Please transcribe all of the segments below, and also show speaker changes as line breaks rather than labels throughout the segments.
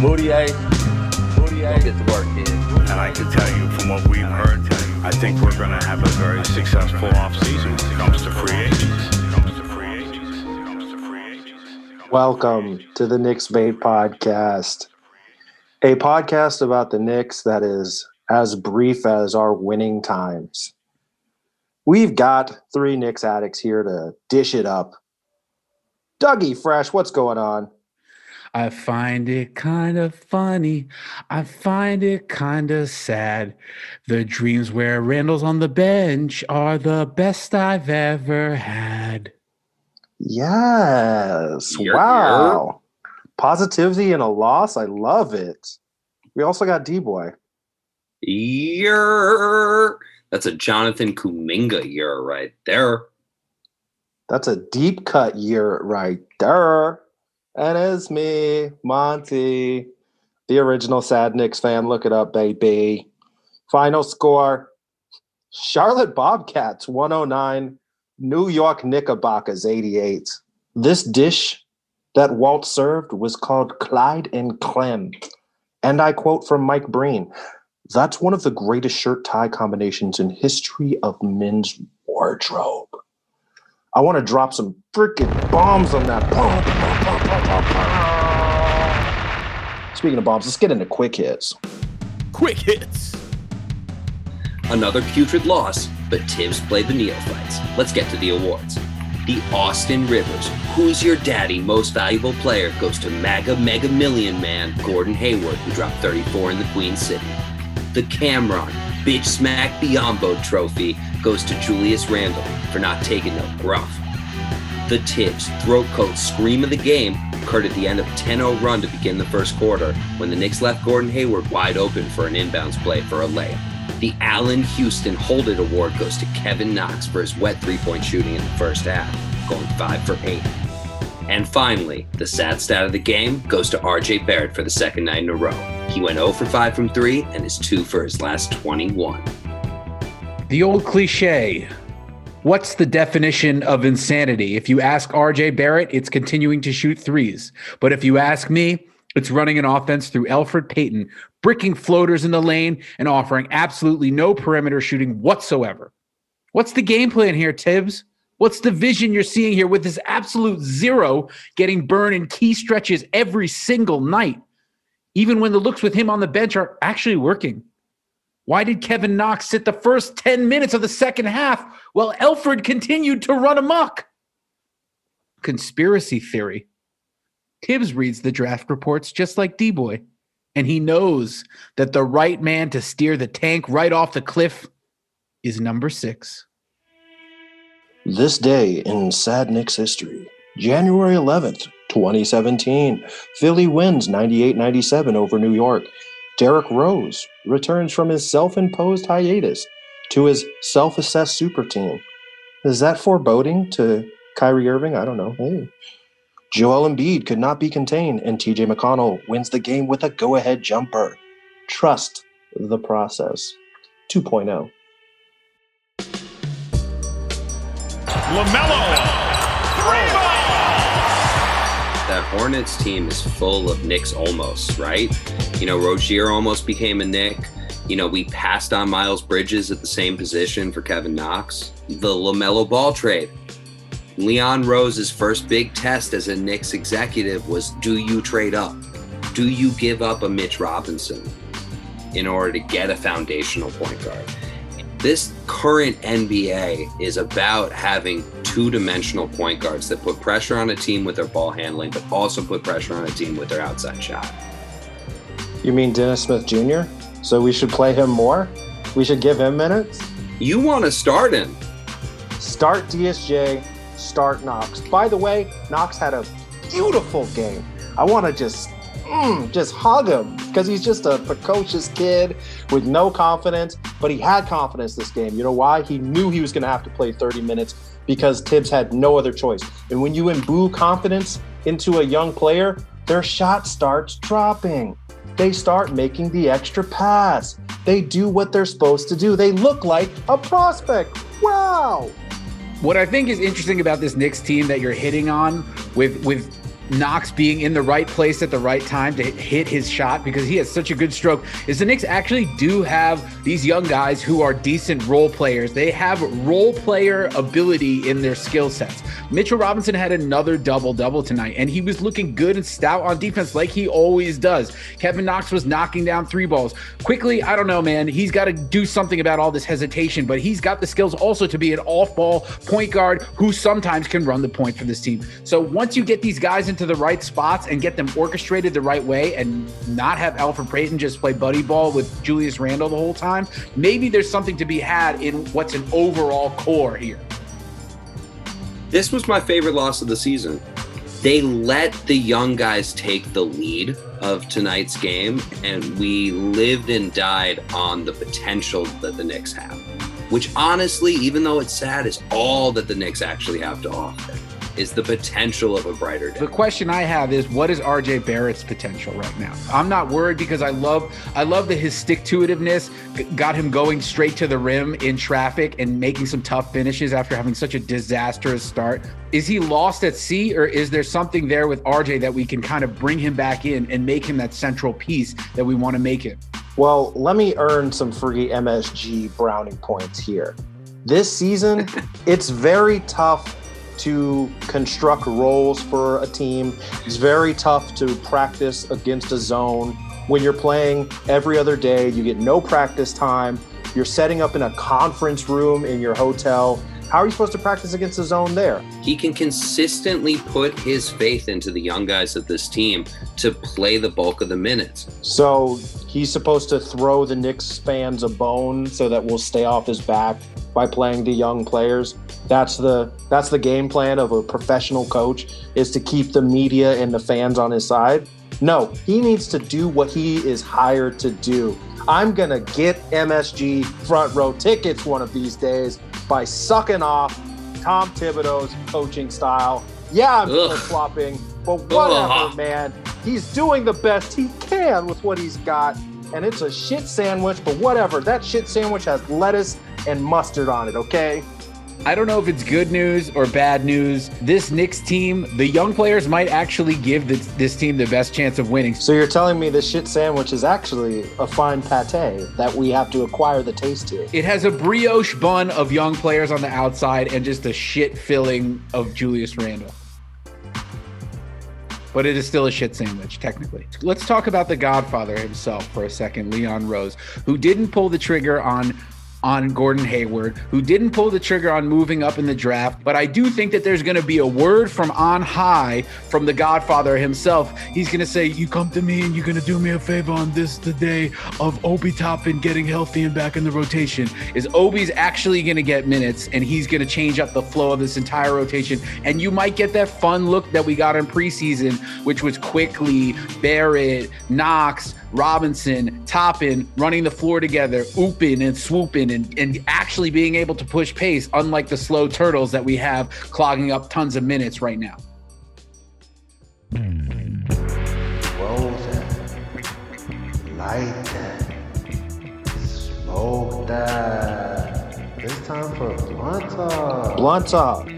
Moody A.
Moody A. Get to work, kid. And
I can tell you from what we've heard, I think we're going to have a very successful offseason when it comes to free agents.
Welcome to the Knicks Bait Podcast, a podcast about the Knicks that is as brief as our winning times. We've got three Knicks addicts here to dish it up. Dougie Fresh, what's going on?
I find it kind of funny. I find it kind of sad. The dreams where Randle's on the bench are the best I've ever had.
Yes. wow. Positivity in a loss. I love it. We also got D Boy.
Year. That's a Jonathan Kuminga year right there.
That's a deep cut year right there. And it's me, Monty, the original Sad Knicks fan. Look it up, baby. Final score Charlotte Bobcats 109, New York Knickerbockers 88. This dish that Walt served was called Clyde and Clem. And I quote from Mike Breen that's one of the greatest shirt tie combinations in history of men's wardrobe. I want to drop some freaking bombs on that. Speaking of bombs, let's get into quick hits.
Quick hits.
Another putrid loss, but Thibs played the neophytes. Let's get to the awards. The Austin Rivers Who's Your Daddy Most Valuable Player goes to MAGA Mega Million Man Gordon Hayward, who dropped 34 in the Queen City. The Cameron Bitch Smack Biyombo Trophy goes to Julius Randle for not taking no gruff. The Thibs throat coat scream of the game occurred at the end of a 10-0 run to begin the first quarter when the Knicks left Gordon Hayward wide open for an inbounds play for a layup. The Allan Houston Hold It Award goes to Kevin Knox for his wet three-point shooting in the first half, going 5 for 8. And finally, the sad stat of the game goes to RJ Barrett for the second night in a row. He went 0 for 5 from 3 and is 2 for his last 21.
The old cliche. What's the definition of insanity? If you ask RJ Barrett, it's continuing to shoot threes. But if you ask me, it's running an offense through Elfrid Payton, bricking floaters in the lane and offering absolutely no perimeter shooting whatsoever. What's the game plan here, Thibs? What's the vision you're seeing here with this absolute zero getting burned in key stretches every single night, even when the looks with him on the bench are actually working? Why did Kevin Knox sit the first 10 minutes of the second half while Elfrid continued to run amok? Conspiracy theory. Thibs reads the draft reports just like D Boy, and he knows that the right man to steer the tank right off the cliff is number six.
This day in Sad Knicks history, January 11th, 2017, Philly wins 98 97 over New York. Derrick Rose returns from his self imposed hiatus to his self assessed super team. Is that foreboding to Kyrie Irving? I don't know. Hey. Joel Embiid could not be contained, and TJ McConnell wins the game with a go ahead jumper. Trust the process. 2.0.
LaMelo.
That Hornets team is full of Knicks almost, right? You know, Rozier almost became a Knick. You know, we passed on Miles Bridges at the same position for Kevin Knox. The LaMelo ball trade. Leon Rose's first big test as a Knicks executive was do you trade up? Do you give up a Mitch Robinson in order to get a foundational point guard? This current NBA is about having two dimensional point guards that put pressure on a team with their ball handling, but also put pressure on a team with their outside shot.
You mean Dennis Smith Jr.? So we should play him more? We should give him minutes?
You want to start him.
Start DSJ, start Knox. By the way, Knox had a beautiful game. I want to just mm, just hug him because he's just a precocious kid with no confidence, but he had confidence this game. You know why? He knew he was going to have to play 30 minutes because Thibs had no other choice. And when you imbue confidence into a young player, their shot starts dropping. They start making the extra pass. They do what they're supposed to do. They look like a prospect. Wow.
What I think is interesting about this Knicks team that you're hitting on with with Knox being in the right place at the right time to hit his shot because he has such a good stroke is the Knicks actually do have these young guys who are decent role players. They have role player ability in their skill sets. Mitchell Robinson had another double double tonight, and he was looking good and stout on defense like he always does. Kevin Knox was knocking down three balls. Quickly, I don't know, man. He's got to do something about all this hesitation, but he's got the skills also to be an off ball point guard who sometimes can run the point for this team. So once you get these guys into the right spots and get them orchestrated the right way and not have Elfrid Payton just play buddy ball with Julius Randle the whole time, maybe there's something to be had in what's an overall core here.
This was my favorite loss of the season. They let the young guys take the lead of tonight's game, and we lived and died on the potential that the Knicks have. Which, honestly, even though it's sad, is all that the Knicks actually have to offer is the potential of a brighter day.
The question I have is what is RJ Barrett's potential right now? I'm not worried because I love I love that his stick to itiveness got him going straight to the rim in traffic and making some tough finishes after having such a disastrous start. Is he lost at sea or is there something there with RJ that we can kind of bring him back in and make him that central piece that we want to make it?
Well, let me earn some free MSG browning points here. This season, it's very tough to construct roles for a team. It's very tough to practice against a zone. When you're playing every other day, you get no practice time. You're setting up in a conference room in your hotel. How are you supposed to practice against the zone there?
He can consistently put his faith into the young guys of this team to play the bulk of the minutes.
So he's supposed to throw the Knicks fans a bone so that we'll stay off his back by playing the young players. That's the that's the game plan of a professional coach is to keep the media and the fans on his side. No, he needs to do what he is hired to do. I'm going to get MSG front row tickets one of these days by sucking off Tom Thibodeau's coaching style. Yeah, I'm flip flopping, but whatever, Ugh. man. He's doing the best he can with what he's got, and it's a shit sandwich, but whatever. That shit sandwich has lettuce and mustard on it, okay?
I don't know if it's good news or bad news. This Knicks team, the young players might actually give this, this team the best chance of winning.
So you're telling me this shit sandwich is actually a fine pate that we have to acquire the taste to?
It has a brioche bun of young players on the outside and just a shit filling of Julius Randle but it is still a shit sandwich, technically. Let's talk about the Godfather himself for a second, Leon Rose, who didn't pull the trigger on on Gordon Hayward, who didn't pull the trigger on moving up in the draft. But I do think that there's going to be a word from on high from the Godfather himself. He's going to say, You come to me and you're going to do me a favor on this, the day of Obi Toppin getting healthy and back in the rotation. Is Obi's actually going to get minutes and he's going to change up the flow of this entire rotation? And you might get that fun look that we got in preseason, which was quickly Barrett, Knox, Robinson, Toppin running the floor together, ooping and swooping and, and actually being able to push pace, unlike the slow turtles that we have clogging up tons of minutes right now.
Roll that. Light that. Smoke that. It's time for blunt talk.
Blunt talk.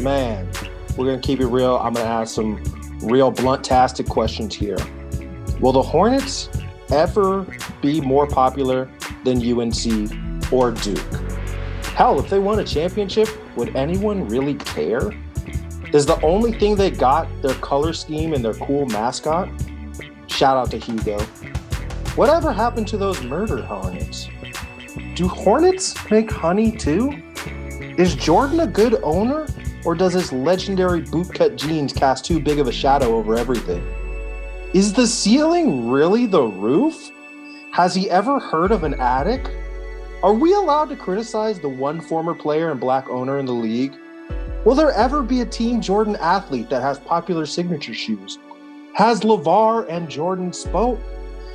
Man, we're going to keep it real. I'm going to ask some real blunt-tastic questions here. Will the Hornets ever be more popular than UNC or Duke? Hell, if they won a championship, would anyone really care? Is the only thing they got their color scheme and their cool mascot? Shout out to Hugo. Whatever happened to those murder hornets? Do hornets make honey too? Is Jordan a good owner, or does his legendary bootcut jeans cast too big of a shadow over everything? Is the ceiling really the roof? Has he ever heard of an attic? Are we allowed to criticize the one former player and black owner in the league? Will there ever be a Team Jordan athlete that has popular signature shoes? Has LaVar and Jordan spoke?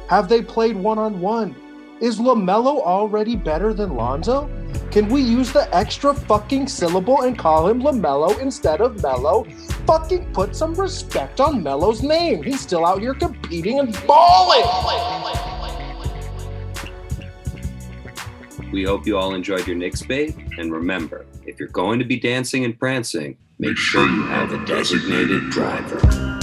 Have they played one on one? Is LaMelo already better than Lonzo? Can we use the extra fucking syllable and call him LaMelo instead of Melo? Fucking put some respect on Melo's name. He's still out here competing and balling.
We hope you all enjoyed your Knicks bait. And remember, if you're going to be dancing and prancing, Make sure you have a designated driver.